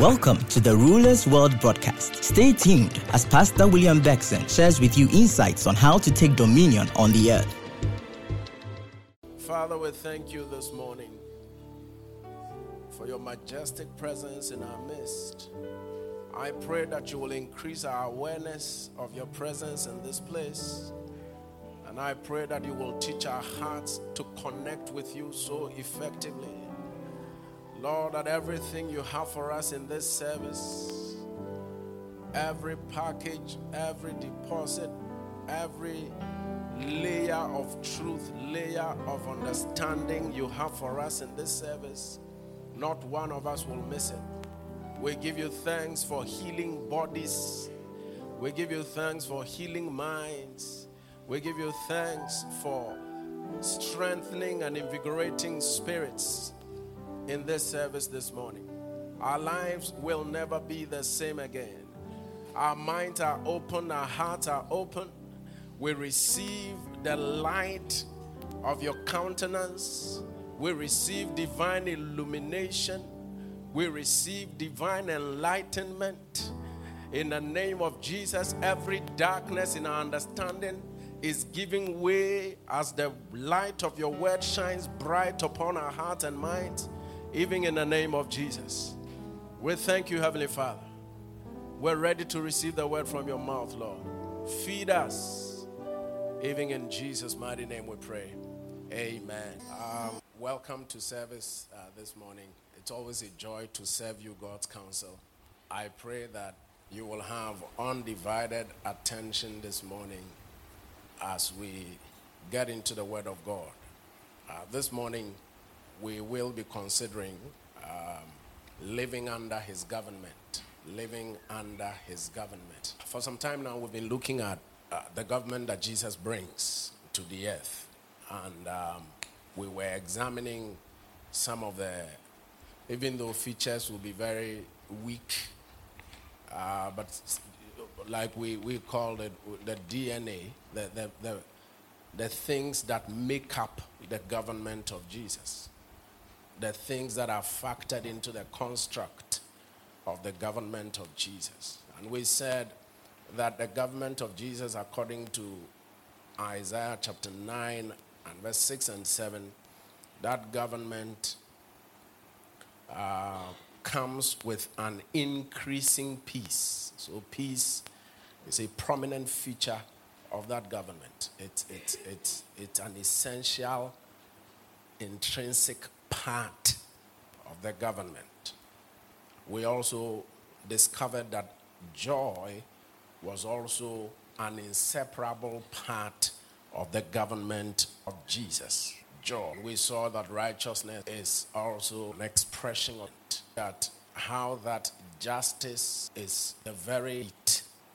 Welcome to the Rulers World broadcast. Stay tuned as Pastor William Beckson shares with you insights on how to take dominion on the earth. Father, we thank you this morning for your majestic presence in our midst. I pray that you will increase our awareness of your presence in this place. And I pray that you will teach our hearts to connect with you so effectively. Lord, that everything you have for us in this service, every package, every deposit, every layer of truth, layer of understanding you have for us in this service, not one of us will miss it. We give you thanks for healing bodies. We give you thanks for healing minds. We give you thanks for strengthening and invigorating spirits in this service this morning. Our lives will never be the same again. Our minds are open, our hearts are open. We receive the light of your countenance. We receive divine illumination. We receive divine enlightenment. In the name of Jesus, every darkness in our understanding is giving way as the light of your word shines bright upon our hearts and minds even in the name of Jesus. We thank you, Heavenly Father. We're ready to receive the word from your mouth, Lord. Feed us, even in Jesus' mighty name we pray. Amen. Um, welcome to service uh, this morning. It's always a joy to serve you, God's counsel. I pray that you will have undivided attention this morning as we get into the Word of God. Uh, this morning, we will be considering um, living under his government. Living under his government. For some time now, we've been looking at uh, the government that Jesus brings to the earth. And um, we were examining some of the, even though features will be very weak, uh, but like we, we call it the DNA, the, the, the, the things that make up the government of Jesus the things that are factored into the construct of the government of Jesus. And we said that the government of Jesus, according to Isaiah chapter 9 and verse 6 and 7, that government uh, comes with an increasing peace. So, peace is a prominent feature of that government. It's, it's, it's, it's an essential, intrinsic part of the government. We also discovered that joy was also an inseparable part of the government of Jesus. Joy. We saw that righteousness is also an expression of it, that how that justice is the very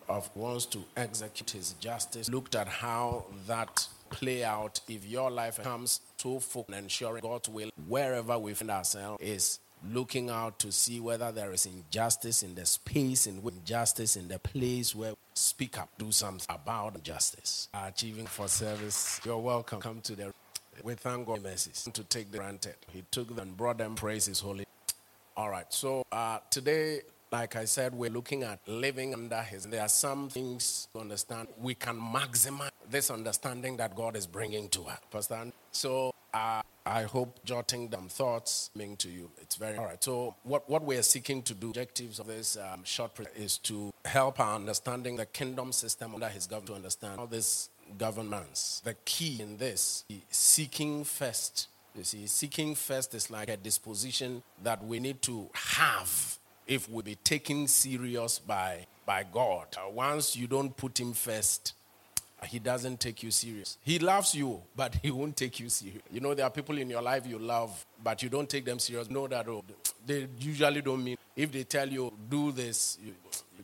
of wants to execute his justice. Looked at how that play out if your life comes to focused on ensuring God's will wherever we find ourselves is looking out to see whether there is injustice in the space in injustice in the place where speak up, do something about justice. Achieving for service. You're welcome. Come to the we thank God mercies to take the granted. He took them and brought them praise his holy. All right. So uh, today like I said, we're looking at living under His. There are some things to understand. We can maximize this understanding that God is bringing to us. Understand? So uh, I hope jotting down thoughts mean to you. It's very all right. So what, what we are seeking to do, objectives of this um, short pre- is to help our understanding the kingdom system under His government to understand all this governments. The key in this is seeking first. You see, seeking first is like a disposition that we need to have if we be taken serious by, by God. Uh, once you don't put Him first, uh, He doesn't take you serious. He loves you, but He won't take you serious. You know, there are people in your life you love, but you don't take them serious. Know that oh, they usually don't mean. If they tell you, do this, you,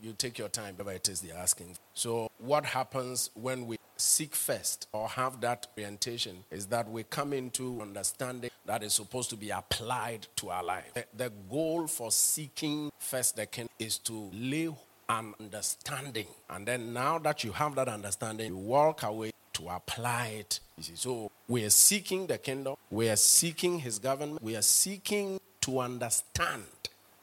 you take your time, whatever it is they're asking. So, what happens when we seek first or have that orientation is that we come into understanding that is supposed to be applied to our life. The, the goal for seeking first the kingdom is to lay an understanding. And then now that you have that understanding, you walk away to apply it. You see, so we are seeking the kingdom, we are seeking his government, we are seeking to understand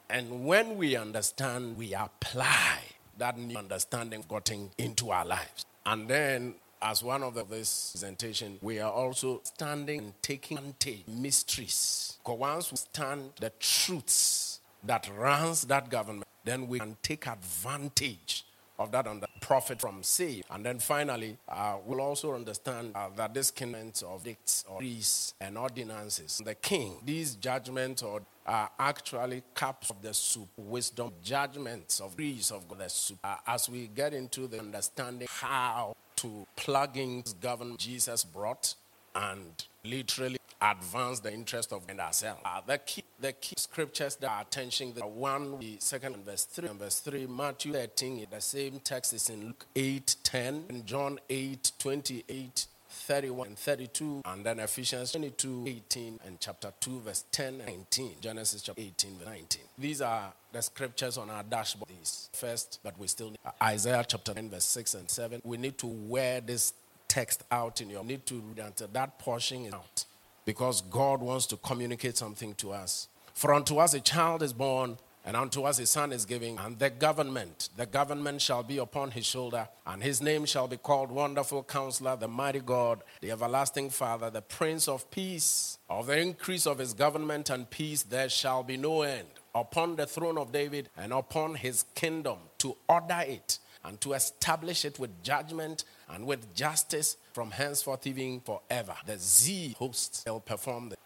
And when we understand, we apply that new understanding gotten into our lives. And then, as one of the, this presentation, we are also standing and taking advantage mysteries. Because once we stand the truths that runs that government, then we can take advantage of that and profit from saved. And then finally, uh, we'll also understand uh, that this kingdom of dicts or decrees and ordinances, the king, these judgments or are actually cups of the soup, wisdom, judgments of grease of the soup. Uh, as we get into the understanding how to plug in government Jesus brought and literally advance the interest of and ourselves. Uh, the, key, the key scriptures that are attention, the one, the second and verse 3, and verse 3, Matthew 13, the same text is in Luke 8, 10, and John 8, 28, 31 and 32, and then Ephesians 22, 18, and chapter 2, verse 10 and 19. Genesis chapter 18, verse 19. These are the scriptures on our dashboard. These first, but we still need Isaiah chapter 9, verse 6 and 7. We need to wear this text out in your need to read until that portion is out because God wants to communicate something to us. For unto us a child is born, and unto us a son is giving, and the government, the government shall be upon his shoulder, and his name shall be called Wonderful Counselor, the Mighty God, the Everlasting Father, the Prince of Peace. Of the increase of his government and peace there shall be no end upon the throne of David and upon his kingdom to order it and to establish it with judgment and with justice from henceforth even forever. The Z hosts shall perform the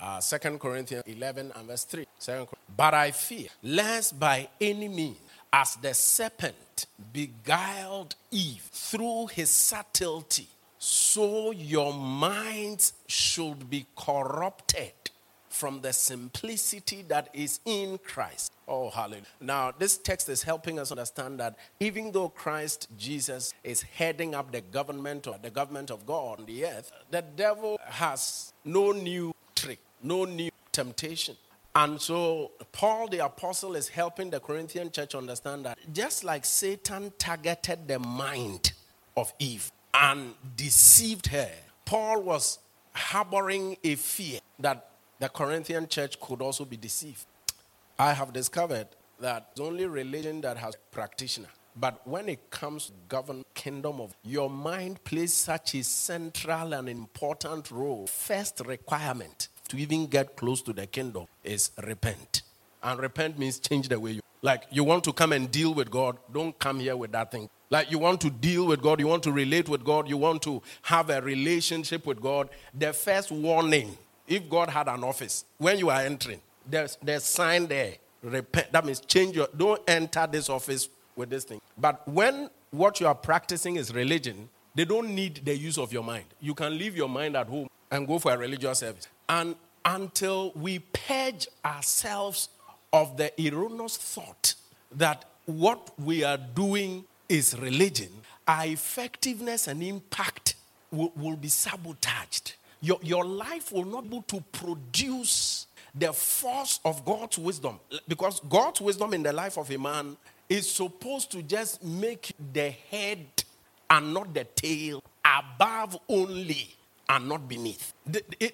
uh, 2 Corinthians 11 and verse 3. but I fear, lest by any means, as the serpent beguiled Eve through his subtlety, so your minds should be corrupted from the simplicity that is in Christ. Oh, hallelujah. Now, this text is helping us understand that even though Christ Jesus is heading up the government or the government of God on the earth, the devil has no new trick, no new temptation. And so, Paul the apostle is helping the Corinthian church understand that just like Satan targeted the mind of Eve and deceived her, Paul was harboring a fear that the Corinthian church could also be deceived. I have discovered that only religion that has practitioner. But when it comes to govern kingdom of your mind plays such a central and important role. First requirement to even get close to the kingdom is repent. And repent means change the way you like you want to come and deal with God, don't come here with that thing. Like you want to deal with God, you want to relate with God, you want to have a relationship with God. The first warning if God had an office, when you are entering, there's there's sign there. Repent. That means change your don't enter this office with this thing. But when what you are practicing is religion, they don't need the use of your mind. You can leave your mind at home and go for a religious service. And until we purge ourselves of the erroneous thought that what we are doing is religion, our effectiveness and impact will, will be sabotaged your, your life will not be able to produce the force of God's wisdom. Because God's wisdom in the life of a man is supposed to just make the head and not the tail above only and not beneath.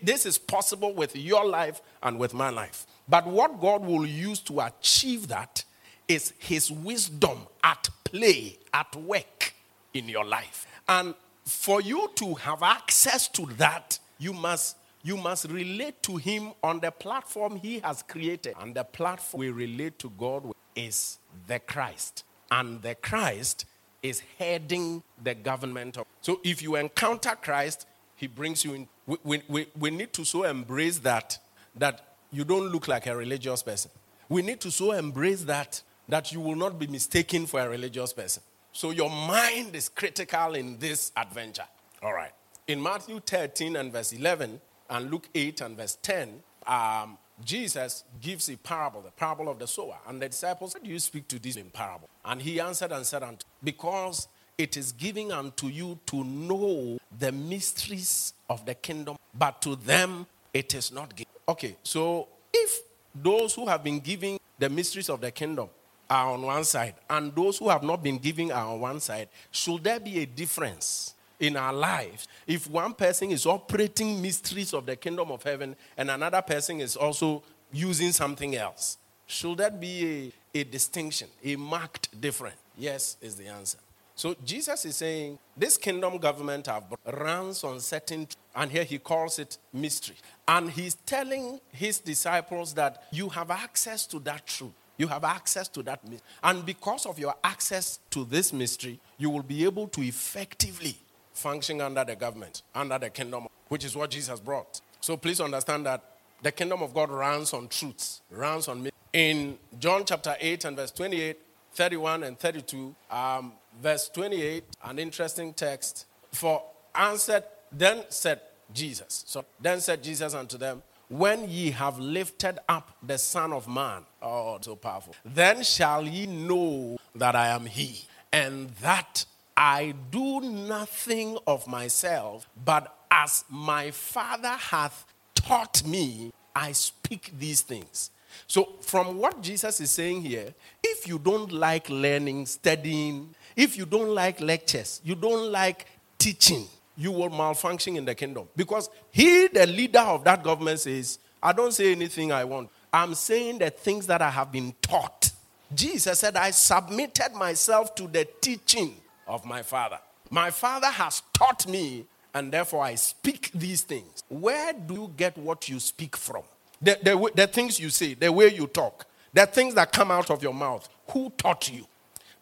This is possible with your life and with my life. But what God will use to achieve that is His wisdom at play, at work in your life. And for you to have access to that, you must you must relate to him on the platform he has created. And the platform we relate to God with is the Christ. And the Christ is heading the government of. So if you encounter Christ, he brings you in. We, we, we, need to so embrace that, that you don't look like a religious person. We need to so embrace that, that you will not be mistaken for a religious person. So your mind is critical in this adventure. All right. In Matthew 13 and verse 11 and Luke 8 and verse 10, um, Jesus gives a parable, the parable of the sower. And the disciples said, Do you speak to this in parable? And he answered and said because it is given unto you to know the mysteries of the kingdom, but to them it is not given. Okay, so if those who have been given the mysteries of the kingdom are on one side, and those who have not been given are on one side, should there be a difference? in our lives, if one person is operating mysteries of the kingdom of heaven and another person is also using something else, Should that be a, a distinction, a marked difference? Yes, is the answer. So Jesus is saying this kingdom government have runs on certain, and here he calls it mystery. And he's telling his disciples that you have access to that truth. You have access to that mystery. And because of your access to this mystery, you will be able to effectively function under the government, under the kingdom, which is what Jesus brought. So please understand that the kingdom of God runs on truths, runs on mystery. In John chapter 8 and verse 28, 31 and 32, um, verse 28, an interesting text. For answered, then said Jesus. So then said Jesus unto them, When ye have lifted up the Son of Man, oh, so powerful, then shall ye know that I am He, and that I do nothing of myself, but as my Father hath taught me, I speak these things. So, from what Jesus is saying here, if you don't like learning, studying, if you don't like lectures, you don't like teaching, you will malfunction in the kingdom. Because he, the leader of that government, says, I don't say anything I want. I'm saying the things that I have been taught. Jesus said, I submitted myself to the teaching of my Father. My Father has taught me, and therefore I speak these things. Where do you get what you speak from? The, the, the things you say, the way you talk, the things that come out of your mouth. Who taught you?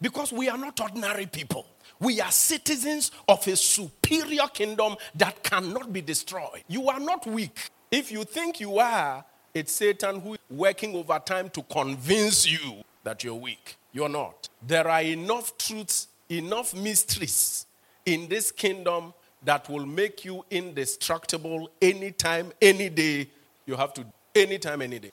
Because we are not ordinary people. We are citizens of a superior kingdom that cannot be destroyed. You are not weak. If you think you are, it's Satan who is working overtime to convince you that you're weak. You're not. There are enough truths, enough mysteries in this kingdom that will make you indestructible anytime, any day. You have to, anytime, any day.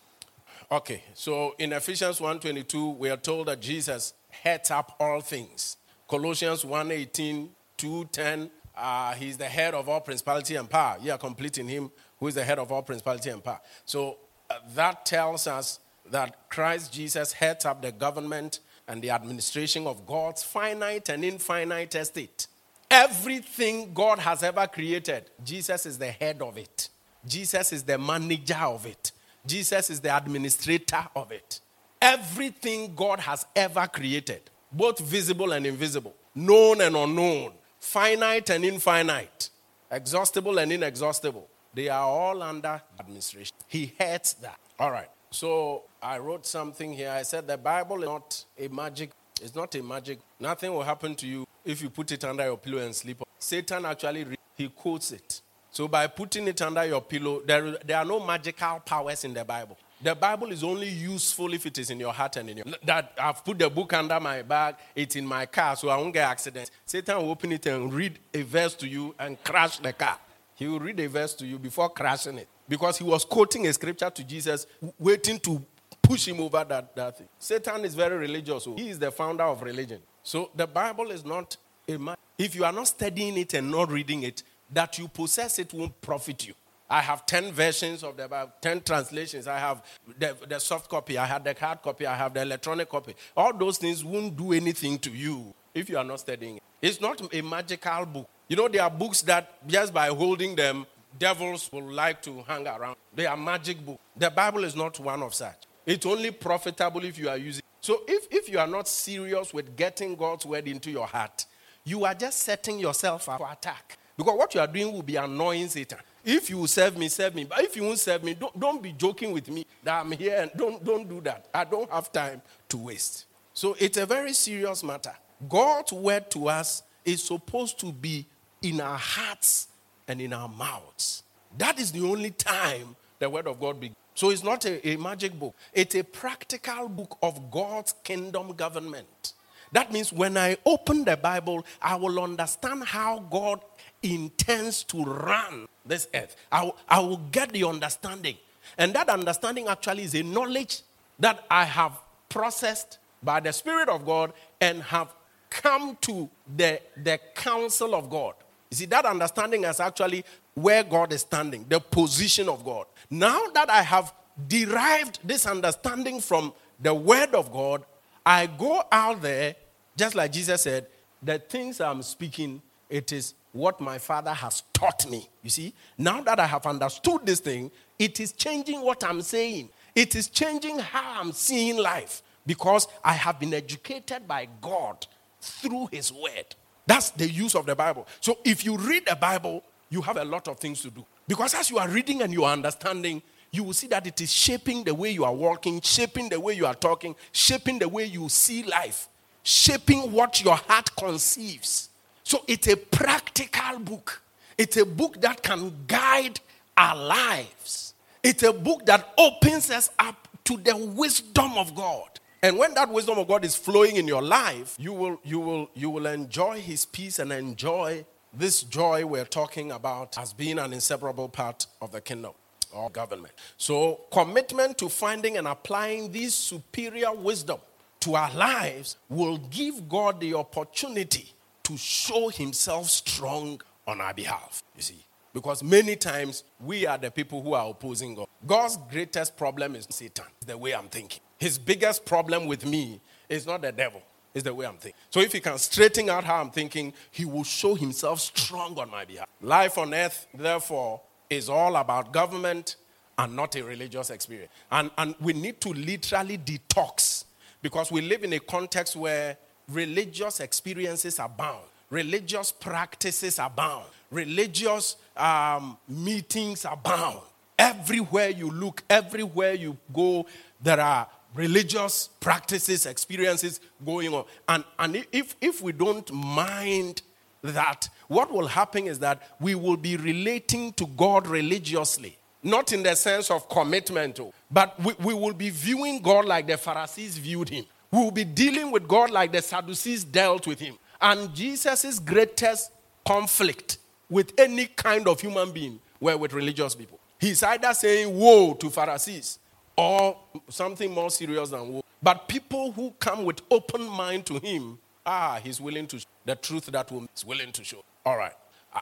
Okay, so in Ephesians 1:22, we are told that Jesus heads up all things. Colossians 1:18, 2:10, uh, he's the head of all principality and power. You are completing him who is the head of all principality and power. So uh, that tells us that Christ Jesus heads up the government and the administration of God's finite and infinite estate. Everything God has ever created, Jesus is the head of it. Jesus is the manager of it. Jesus is the administrator of it. Everything God has ever created, both visible and invisible, known and unknown, finite and infinite, exhaustible and inexhaustible, they are all under administration. He hates that. All right. So I wrote something here. I said the Bible is not a magic. It's not a magic. Nothing will happen to you if you put it under your pillow and sleep. Satan actually he quotes it. So by putting it under your pillow, there, there are no magical powers in the Bible. The Bible is only useful if it is in your heart and in your that I've put the book under my bag, it's in my car, so I won't get accidents. Satan will open it and read a verse to you and crash the car. He will read a verse to you before crashing it. Because he was quoting a scripture to Jesus, waiting to push him over that, that thing. Satan is very religious. So he is the founder of religion. So the Bible is not a man. If you are not studying it and not reading it, that you possess it won't profit you. I have 10 versions of the Bible, 10 translations. I have the, the soft copy, I have the hard copy, I have the electronic copy. All those things won't do anything to you if you are not studying it. It's not a magical book. You know, there are books that just by holding them, devils will like to hang around. They are magic books. The Bible is not one of such. It's only profitable if you are using. it. So if, if you are not serious with getting God's word into your heart, you are just setting yourself up for attack. Because what you are doing will be annoying Satan. If you serve me, serve me. But if you won't serve me, don't, don't be joking with me that I'm here and don't, don't do that. I don't have time to waste. So it's a very serious matter. God's word to us is supposed to be in our hearts and in our mouths. That is the only time the word of God begins. So it's not a, a magic book, it's a practical book of God's kingdom government. That means when I open the Bible, I will understand how God intends to run this earth. I I will get the understanding. And that understanding actually is a knowledge that I have processed by the Spirit of God and have come to the, the counsel of God. You see, that understanding is actually where God is standing, the position of God. Now that I have derived this understanding from the Word of God, I go out there, just like Jesus said, the things I'm speaking, it is what my father has taught me. You see, now that I have understood this thing, it is changing what I'm saying. It is changing how I'm seeing life because I have been educated by God through His Word. That's the use of the Bible. So if you read the Bible, you have a lot of things to do. Because as you are reading and you are understanding, you will see that it is shaping the way you are walking, shaping the way you are talking, shaping the way you see life, shaping what your heart conceives. So it's a practical book. It's a book that can guide our lives. It's a book that opens us up to the wisdom of God. And when that wisdom of God is flowing in your life, you will, you will, you will enjoy His peace and enjoy this joy we're talking about as being an inseparable part of the kingdom or government. So, commitment to finding and applying this superior wisdom to our lives will give God the opportunity to show Himself strong on our behalf. You see, because many times we are the people who are opposing God. God's greatest problem is Satan, the way I'm thinking. His biggest problem with me is not the devil, it's the way I'm thinking. So if he can straighten out how I'm thinking, he will show himself strong on my behalf. Life on earth, therefore, is all about government and not a religious experience. And, and we need to literally detox because we live in a context where religious experiences abound, religious practices abound, religious um, meetings abound. Everywhere you look, everywhere you go, there are religious practices, experiences going on. And, and if, if we don't mind that, what will happen is that we will be relating to God religiously. Not in the sense of commitment, oh, but we, we will be viewing God like the Pharisees viewed him. Will be dealing with God like the Sadducees dealt with him. And Jesus' greatest conflict with any kind of human being were with religious people. He's either saying woe to Pharisees or something more serious than woe. But people who come with open mind to him, ah, he's willing to the truth that will is willing to show. All right.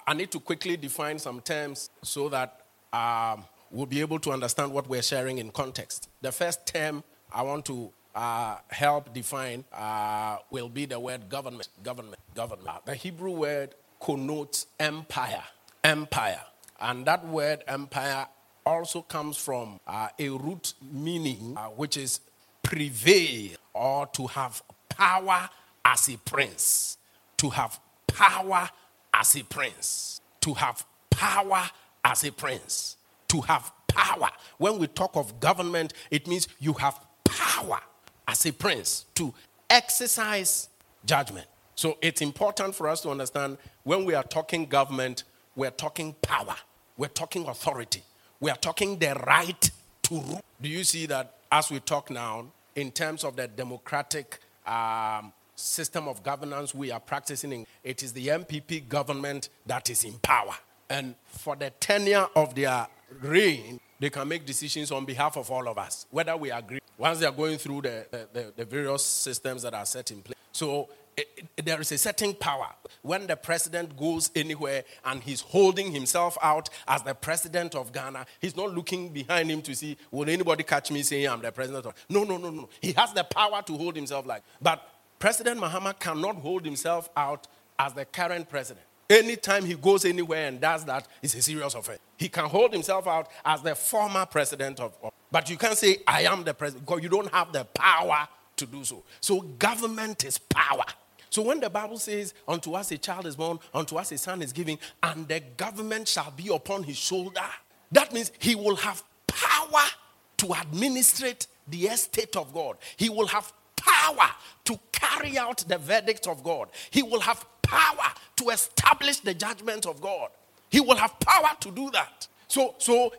I need to quickly define some terms so that um, we'll be able to understand what we're sharing in context. The first term I want to uh, help define uh, will be the word government. Government. Government. Uh, the Hebrew word connotes empire. Empire. And that word empire also comes from uh, a root meaning uh, which is prevail or to have power as a prince. To have power as a prince. To have power as a prince. To have power. When we talk of government, it means you have power as a prince to exercise judgment. So it's important for us to understand when we are talking government, we're talking power, we're talking authority, we are talking the right to rule. Do you see that as we talk now, in terms of the democratic um, system of governance we are practicing, it is the NPP government that is in power. And for the tenure of their reign, they can make decisions on behalf of all of us, whether we agree. Once they are going through the, the, the various systems that are set in place. So eh, eh, there is a certain power when the president goes anywhere and he's holding himself out as the president of Ghana. He's not looking behind him to see, will anybody catch me saying I'm the president? Of... No, no, no, no. He has the power to hold himself like. But President Mahama cannot hold himself out as the current president. Anytime he goes anywhere and does that, it's a serious offense. He can hold himself out as the former president of, but you can't say, I am the president, because you don't have the power to do so. So, government is power. So when the Bible says, Unto us a child is born, unto us a son is given, and the government shall be upon his shoulder, that means he will have power to administrate the estate of God. He will have power to carry out the verdict of God. He will have power to establish the judgment of God. He will have power to do that. So, so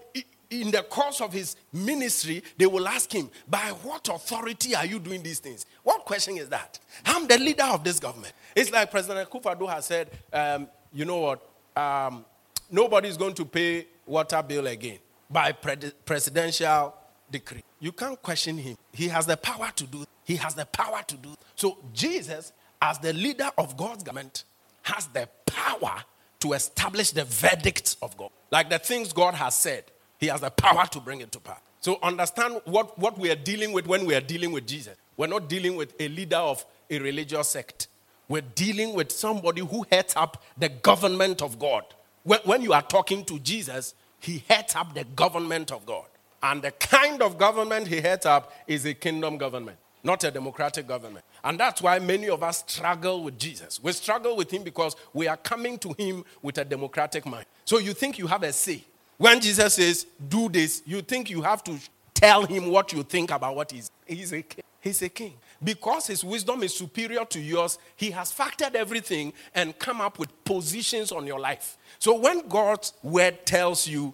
in the course of his ministry, they will ask him, By what authority are you doing these things? What question is that? I'm the leader of this government. It's like President Akufo-Addo has said, um, You know what? Um, nobody is going to pay water bill again by pre- presidential decree. You can't question him. He has the power to do. He has the power to do. So Jesus, as the leader of God's government, has the power to establish the verdicts of God. Like the things God has said he has the power to bring it to pass. So understand what, what we are dealing with when we are dealing with Jesus. We're not dealing with a leader of a religious sect. We're dealing with somebody who heads up the government of God. When, when you are talking to Jesus, he heads up the government of God. And the kind of government he heads up is a kingdom government, not a democratic government. And that's why many of us struggle with Jesus. We struggle with him because we are coming to him with a democratic mind. So you think you have a say. When Jesus says, do this, you think you have to tell him what you think about what he's. He's a king. He's a king. Because his wisdom is superior to yours, he has factored everything and come up with positions on your life. So when God's word tells you,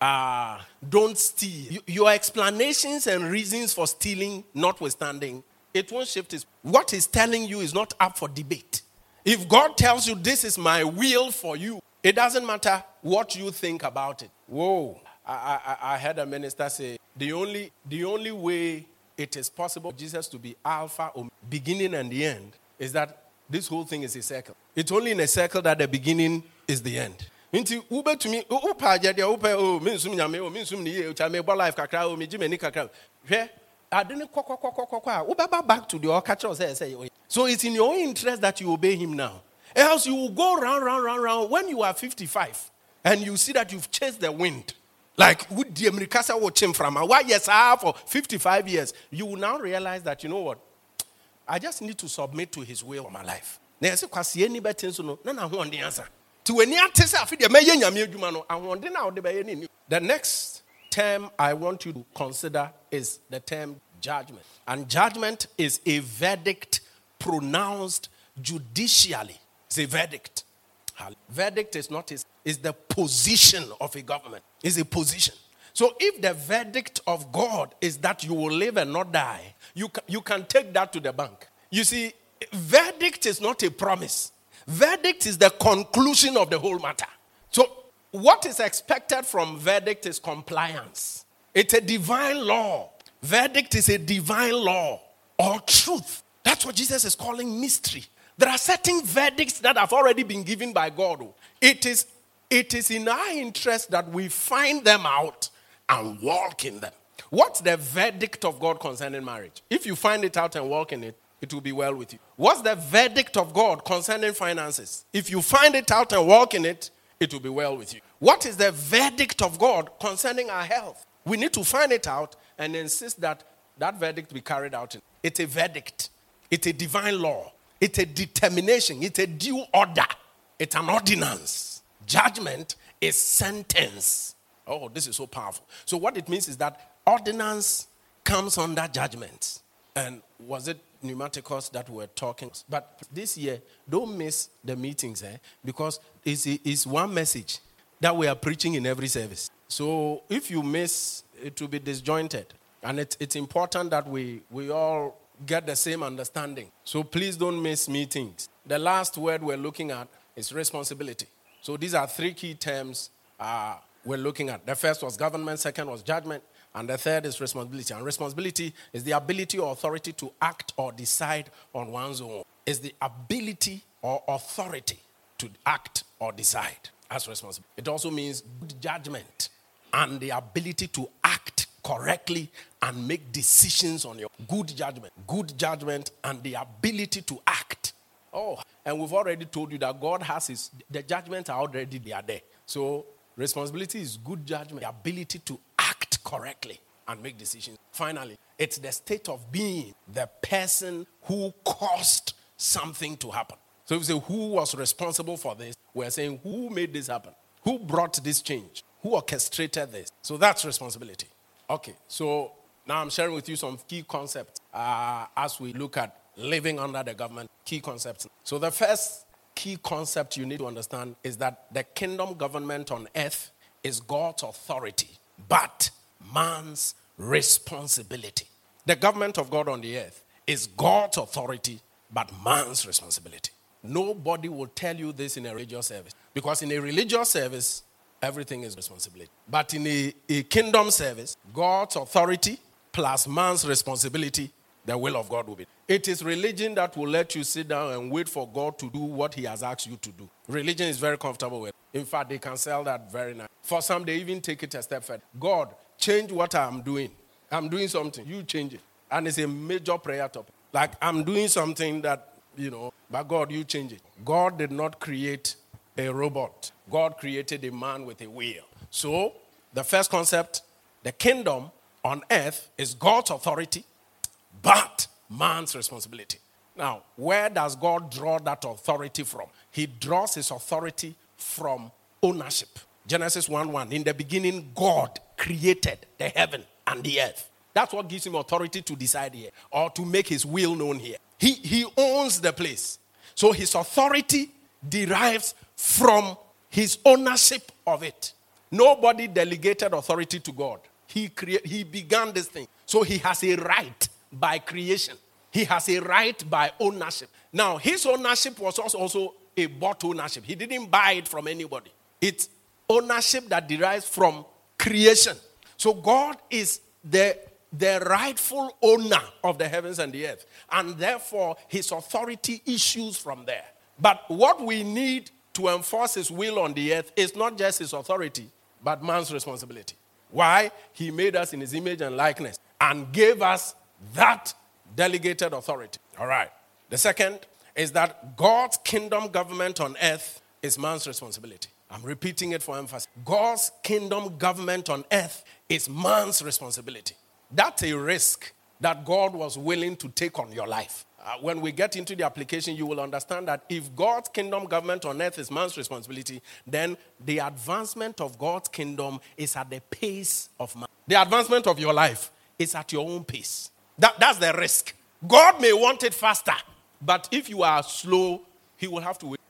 uh, don't steal, your explanations and reasons for stealing notwithstanding, it won't shift his. What he's telling you is not up for debate. If God tells you this is my will for you, it doesn't matter what you think about it. Whoa. I, I, I heard a minister say the only, the only way it is possible for Jesus to be Alpha, or beginning and the end, is that this whole thing is a circle. It's only in a circle that the beginning is the end. Nti wobɛtumi wopɛ agya deɛ wopɛ o oh, mensum nyame oh, o mensum ne yie o oh, kyɛ mebɔ life kakra o megye m'ani kakra hwɛ ade ne kɔkɔkɔkɔkɔ a wobɛba back to the ɔka kyerɛw sɛ so it's in your interest that you obey him now else you will go round round round round when you are 55 and you see that you've chased the wind like with the Americasa watching from ah, why yes I for 55 years, you will now realize that you know what? I just need to submit to his will of my life. Na yɛsɛ kwasi ani bɛte nso no na ahoɔden asa. The next term I want you to consider is the term judgment. And judgment is a verdict pronounced judicially. It's a verdict. Verdict is not is the position of a government. Is a position. So if the verdict of God is that you will live and not die, you you can take that to the bank. You see, verdict is not a promise. Verdict is the conclusion of the whole matter. So what is expected from verdict is compliance. It's a divine law. Verdict is a divine law or truth. That's what Jesus is calling mystery. There are certain verdicts that have already been given by God. It is, it is in our interest that we find them out and walk in them. What's the verdict of God concerning marriage? If you find it out and walk in it, it will be well with you. What's the verdict of God concerning finances? If you find it out and walk in it, it will be well with you. What is the verdict of God concerning our health? We need to find it out and insist that that verdict be carried out. It's a verdict, it's a divine law. It's a determination, it's a due order, it's an ordinance. Judgment is sentence. Oh, this is so powerful. So, what it means is that ordinance comes under judgment. And was it pneumatikos that we're talking? But this year, don't miss the meetings, eh? Because it's, it's one message that we are preaching in every service. So, if you miss, it will be disjointed. And it, it's important that we, we all get the same understanding. So please don't miss meetings. The last word we're looking at is responsibility. So these are three key terms uh, we're looking at. The first was government, second was judgment, and the third is responsibility. And responsibility is the ability or authority to act or decide on one's own. Is the ability or authority to act or decide as responsible. It also means good judgment and the ability to act correctly and make decisions on your good judgment. Good judgment and the ability to act. Oh, and we've already told you that God has his, the judgments are already there. there. So, responsibility is good judgment, the ability to correctly and make decisions. Finally, it's the state of being the person who caused something to happen. So, if you say who was responsible for this, we're saying who made this happen? Who brought this change? Who orchestrated this? So, that's responsibility. Okay, so now I'm sharing with you some key concepts uh, as we look at living under the government, key concepts. So, the first key concept you need to understand is that the kingdom government on earth is God's authority, but man's responsibility. The government of God on the earth is God's authority, but man's responsibility. Nobody will tell you this in a religious service because in a religious service, everything is responsibility. But in a, a kingdom service, God's authority plus man's responsibility, the will of God will be. It is religion that will let you sit down and wait for God to do what He has asked you to do. Religion is very comfortable with. In fact, they can sell that very nice. For some, they even take it a step further. God, change what I'm doing. I'm doing something. You change it. And it's a major prayer topic. Like I'm doing something that, you know, but God, you change it. God did not create a robot. God created a man with a will. So, the first concept The kingdom on earth is God's authority, but man's responsibility. Now, where does God draw that authority from? He draws his authority from ownership. Genesis 1 1. In the beginning, God created the heaven and the earth. That's what gives him authority to decide here or to make his will known here. He, he owns the place. So his authority derives from his ownership of it. Nobody delegated authority to God. He, create, he began this thing. So he has a right by creation. He has a right by ownership. Now, his ownership was also a bought ownership. He didn't buy it from anybody. It's ownership that derives from creation. So God is the, the rightful owner of the heavens and the earth. And therefore, his authority issues from there. But what we need to enforce his will on the earth is not just his authority, but man's responsibility. Why? He made us in his image and likeness and gave us that delegated authority. All right. The second is that God's kingdom government on earth is man's responsibility. I'm repeating it for emphasis. God's kingdom government on earth is man's responsibility. That's a risk that God was willing to take on your life. Uh, when we get into the application, you will understand that if God's kingdom government on earth is man's responsibility, then the advancement of God's kingdom is at the pace of man. The advancement of your life is at your own pace. That, that's the risk. God may want it faster, but if you are slow, He will have to wait.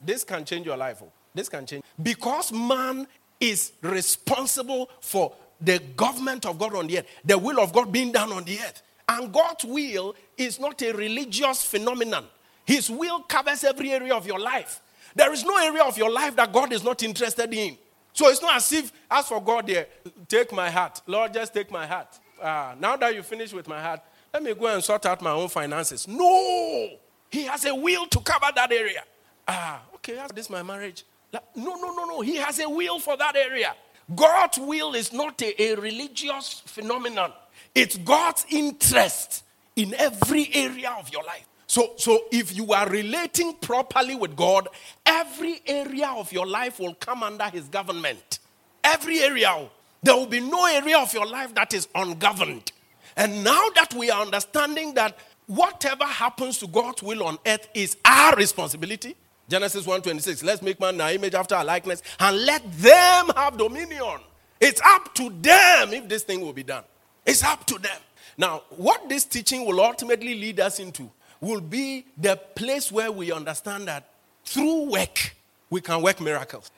This can change your life. Oh. This can change. Because man is responsible for the government of God on the earth, the will of God being done on the earth. And God's will is not a religious phenomenon. His will covers every area of your life. There is no area of your life that God is not interested in. So it's not as if, as for God, there, take my heart. Lord, just take my heart. Uh, now that you finish with my heart, let me go and sort out my own finances. No! He has a will to cover that area. Ah, okay, this is my marriage. No, no, no, no. He has a will for that area. God's will is not a, a religious phenomenon. It's God's interest in every area of your life. So, so if you are relating properly with God, every area of your life will come under His government. Every area. There will be no area of your life that is ungoverned. And now that we are understanding that whatever happens to God's will on earth is our responsibility, Genesis 1:26. Let's make man our image after our likeness and let them have dominion. It's up to them if this thing will be done. It's up to them. Now, what this teaching will ultimately lead us into will be the place where we understand that through work we can work miracles.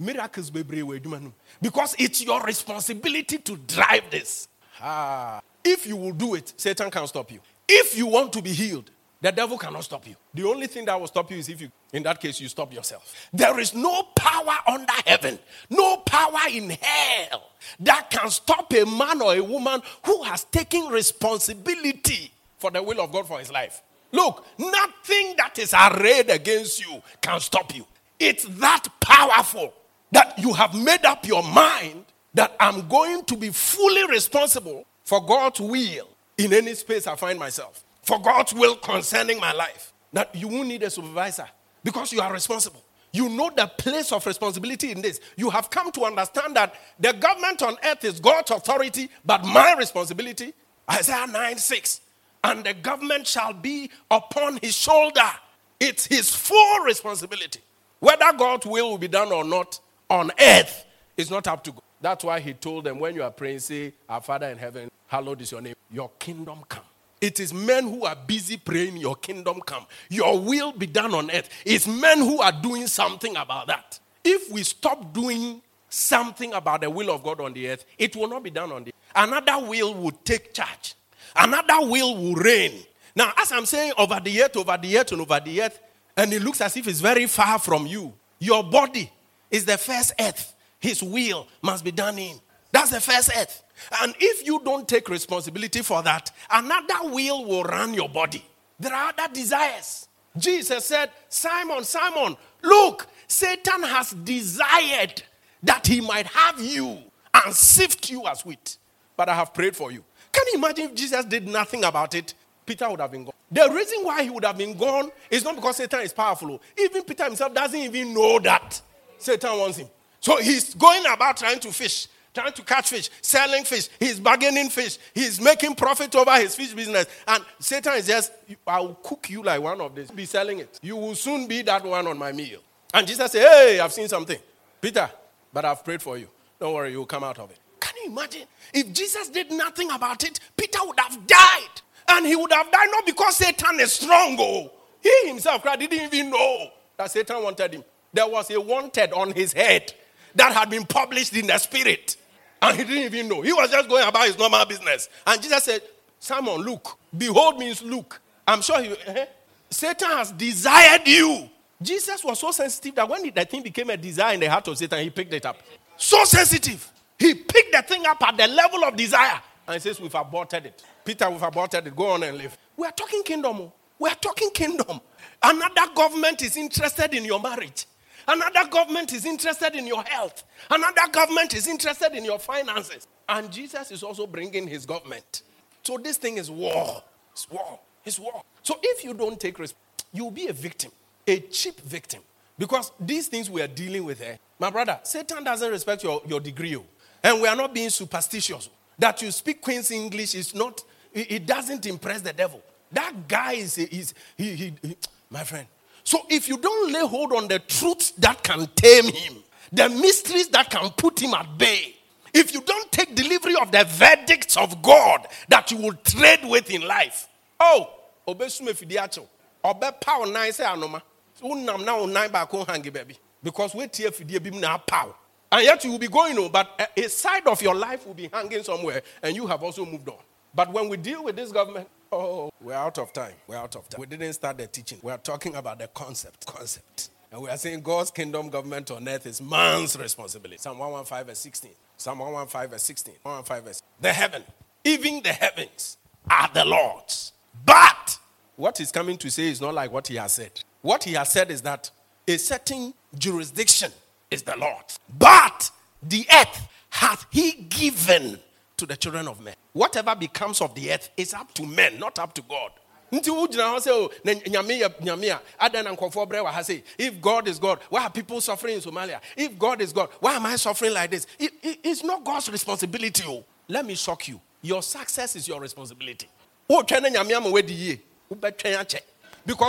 Miracles because it's your responsibility to drive this. Ah. If you will do it, Satan can't stop you. If you want to be healed, the devil cannot stop you. The only thing that will stop you is if you, in that case, you stop yourself. There is no power under heaven, no power in hell that can stop a man or a woman who has taken responsibility for the will of God for his life. Look, nothing that is arrayed against you can stop you. It's that powerful that you have made up your mind that I'm going to be fully responsible for God's will in any space I find myself for God's will concerning my life. That you won't need a supervisor because you are responsible. You know the place of responsibility in this. You have come to understand that the government on earth is God's authority, but my responsibility, Isaiah 9 6. And the government shall be upon his shoulder. It's his full responsibility. Whether God's will will be done or not on earth is not up to God. That's why he told them when you are praying, say, Our Father in heaven, hallowed is your name. Your kingdom come. It is men who are busy praying, Your kingdom come. Your will be done on earth. It's men who are doing something about that. If we stop doing something about the will of God on the earth, it will not be done on the earth. Another will will take charge, another will will reign. Now, as I'm saying over the earth, over the earth, and over the earth, and it looks as if it's very far from you, your body is the first earth. His will must be done in. That's the first earth. And if you don't take responsibility for that, another will will run your body. There are other desires. Jesus said, Simon, Simon, look, Satan has desired that he might have you and sift you as wheat. But I have prayed for you. Can you imagine if Jesus did nothing about it? Peter would have been gone. The reason why he would have been gone is not because Satan is powerful. Even Peter himself doesn't even know that Satan wants him. So he's going about trying to fish, trying to catch fish, selling fish. He's bargaining fish. He's making profit over his fish business. And Satan is just, I'll cook you like one of these. Be selling it. You will soon be that one on my meal. And Jesus said, Hey, I've seen something. Peter, but I've prayed for you. Don't worry, you'll come out of it. Can you imagine? If Jesus did nothing about it, Peter would have died. And he would have died not because Satan is strong. Oh. He himself cried, didn't even know that Satan wanted him. There was a wanted on his head that had been published in the spirit. And he didn't even know. He was just going about his normal business. And Jesus said, Simon, look. Behold means look. I'm sure he, eh? Satan has desired you. Jesus was so sensitive that when the thing became a desire in the heart of Satan, he picked it up. So sensitive. He picked the thing up at the level of desire. And he says, We've aborted it. Peter, we've aborted it. Go on and live. We are talking kingdom. Oh. We are talking kingdom. Another government is interested in your marriage. Another government is interested in your health. Another government is interested in your finances. And Jesus is also bringing his government. So this thing is war. It's war. It's war. So if you don't take risk, you'll be a victim, a cheap victim. Because these things we are dealing with here, eh, my brother, Satan doesn't respect your, your degree. Oh. And we are not being superstitious. That you speak Queen's English is not, it, doesn't impress the devil. That guy is, is he, he, he, my friend, so if you don't lay hold on the truths that can tame him, the mysteries that can put him at bay, if you don't take delivery of the verdicts of God that you will trade with in life, oh, obesume fidiacho, obe power nine say anoma, unam na nine back on hangi baby, because we tear bim na power. And yet you will be going on, but a side of your life will be hanging somewhere, and you have also moved on. But when we deal with this government, Oh, we're out of time. We're out of time. We didn't start the teaching. We are talking about the concept. Concept. And we are saying God's kingdom government on earth is man's responsibility. Psalm 115, verse 16. Psalm 115, verse 16. 115, verse. The heaven, even the heavens, are the Lord's. But what he's coming to say is not like what he has said. What he has said is that a certain jurisdiction is the Lord's. But the earth hath he given to the children of men. Whatever becomes of the earth is up to men, not up to God. nti wogyina hɔ sɛ oh, o na nyame yɛ nyame a adan na nkɔfoɔ brɛ wɔ if god is god why are people suffering in somalia? If god is god why am i suffering like this? It, it, it's not god's responsibility o let me shock you. Your success is your responsibility. Because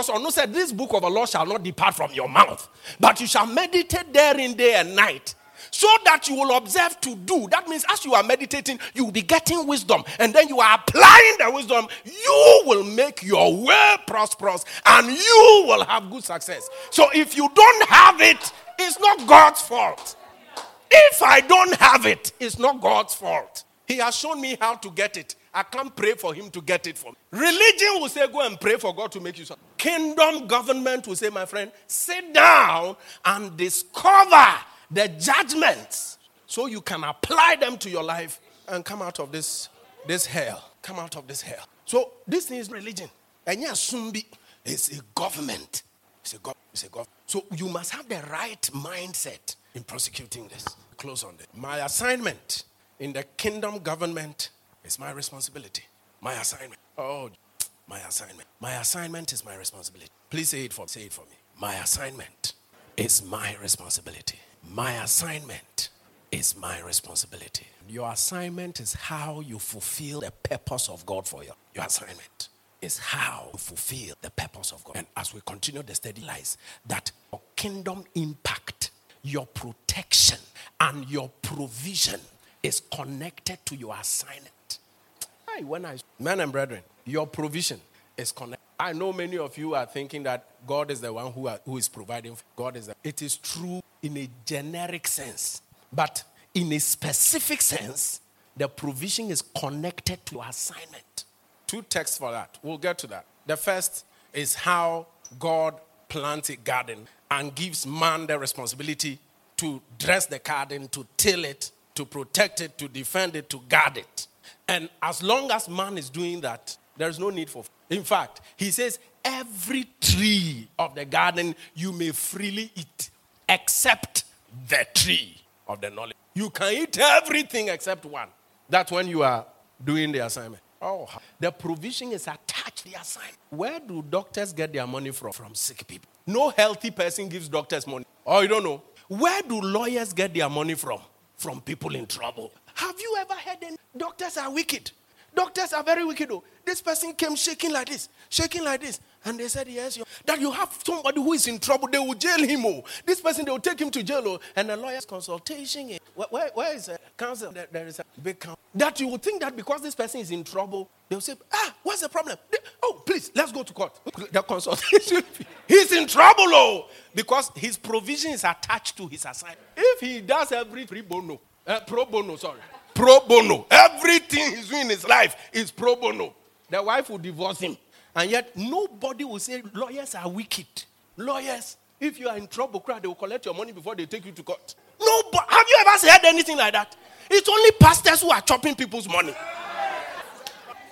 ɔno said this book of the law shall not depart from your mouth but you shall meditate therein day and night so that you will observe to do. That means as you are meditating, you will be getting wisdom, and then you are applying the wisdom. You will make your way prosperous, and you will have good success. So if you don't have it, it's not God's fault. If I don't have it, it's not God's fault. He has shown me how to get it. I can't pray for him to get it for me. Religion will say, go and pray for God to make you something. Kingdom government will say, my friend, sit down and discover the judgments so you can apply them to your life and come out of this, this hell. Come out of this hell. So this is religion. And yes, Sumbi is a government. It's a, go- it's a government. So you must have the right mindset in prosecuting this. Close on this. My assignment in the kingdom government is my responsibility. My assignment. Oh, my assignment. My assignment is my responsibility. Please say it for say it for me. My assignment is my responsibility. My assignment is my responsibility. Your assignment is how you fulfill the purpose of God for you. Your assignment is how you fulfill the purpose of God. And as we continue the study, lies that your kingdom impact, your protection, and your provision is connected to your assignment. Hey, when I men and brethren, your provision is connected. I know many of you are thinking that God is the one who, are, who is providing. God is the, it is true in a generic sense, but in a specific sense, the provision is connected to assignment. Two texts for that. We'll get to that. The first is how God plants a garden and gives man the responsibility to dress the garden, to till it, to protect it, to defend it, to guard it. And as long as man is doing that, there's no need for. In fact, he says, every tree of the garden you may freely eat, except the tree of the knowledge. You can eat everything except one. That's when you are doing the assignment. Oh, the provision is attached the assignment. Where do doctors get their money from? From sick people. No healthy person gives doctors money. Oh, you don't know. Where do lawyers get their money from? From people in trouble. Have you ever heard any doctors are wicked? Doctors are very wicked. Though. This person came shaking like this, shaking like this. And they said, Yes, that you have somebody who is in trouble, they will jail him. Oh. This person, they will take him to jail. Oh. And the lawyer's consultation. Where, where, where is the counsel? There, there is a big counsel. That you would think that because this person is in trouble, they'll say, Ah, what's the problem? They, oh, please, let's go to court. The consultation. He's in trouble, oh, because his provision is attached to his assignment. If he does every pro bono, uh, pro bono, sorry, pro bono, everything he's doing in his life is pro bono, the wife will divorce him. And yet, nobody will say lawyers are wicked. Lawyers, if you are in trouble, crowd, they will collect your money before they take you to court. No, but have you ever heard anything like that? It's only pastors who are chopping people's money.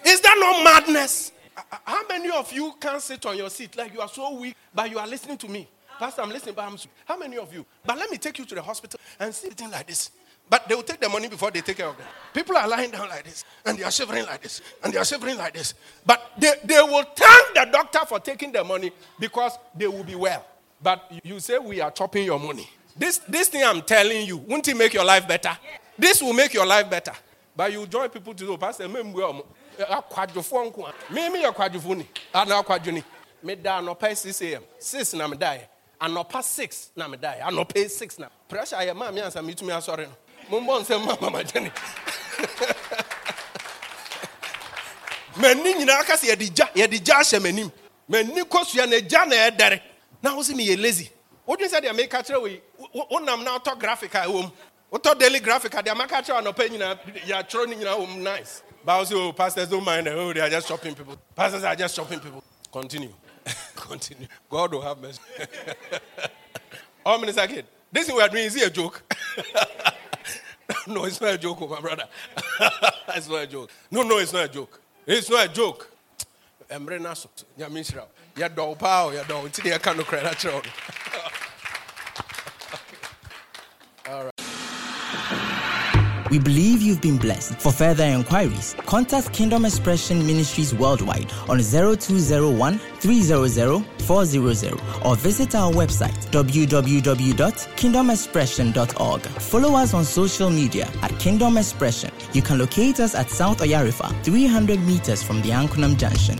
Is that not madness? Uh, uh, how many of you can sit on your seat like you are so weak, but you are listening to me? Pastor, I'm listening, but I'm. How many of you? But let me take you to the hospital and see thing like this. But they will take the money before they take care of them. People are lying down like this, and they are shivering like this, and they are shivering like this. But they, they will thank the doctor for taking the money because they will be well. But you say we are chopping your money. This, this thing I'm telling you, won't it make your life better? This will make your life better. But you join people to do, oh, Pastor, me eh, ah, me akwadwofo ni meda anɔpa 6 am 6 na medaeɛ anɔpa 6 na medaeɛ anɔpa 6 na. Pressure yɛ maa me ansa metumi asɔre no. Mombɔ nsɛm ma mamagyene m'ani nyinaa ka sɛ yɛde gya yɛde gya ahyɛ m'anim. M'ani kɔsua na gya na ɛdɛre. Na wo sɛ meyɛ lazy. Wodwen sɛ deɛ meka kyerɛ wei wonam na wotɔ graphic a ɛwɔ mu. Wotɔ daily graphic a deɛ maka kyerɛ anɔpa nyinaa yɛatwerɛ no nyinaa wɔ mu. Nice. But also oh, pastors don't mind oh they are just shopping people. Pastors are just shopping people. Continue continue God will have mercy all minister kid this thing we are doing is it a joke no, it's not a joke, oh, my brother. it's not a joke. No, no, it's not a joke. It's not a joke. Na chon. We believe you've been blessed. For further inquiries, contact Kingdom Expression Ministries worldwide on 0201 300 400 or visit our website www.kingdomexpression.org. Follow us on social media at Kingdom Expression. You can locate us at South Oyarifa, 300 meters from the Ankunam Junction.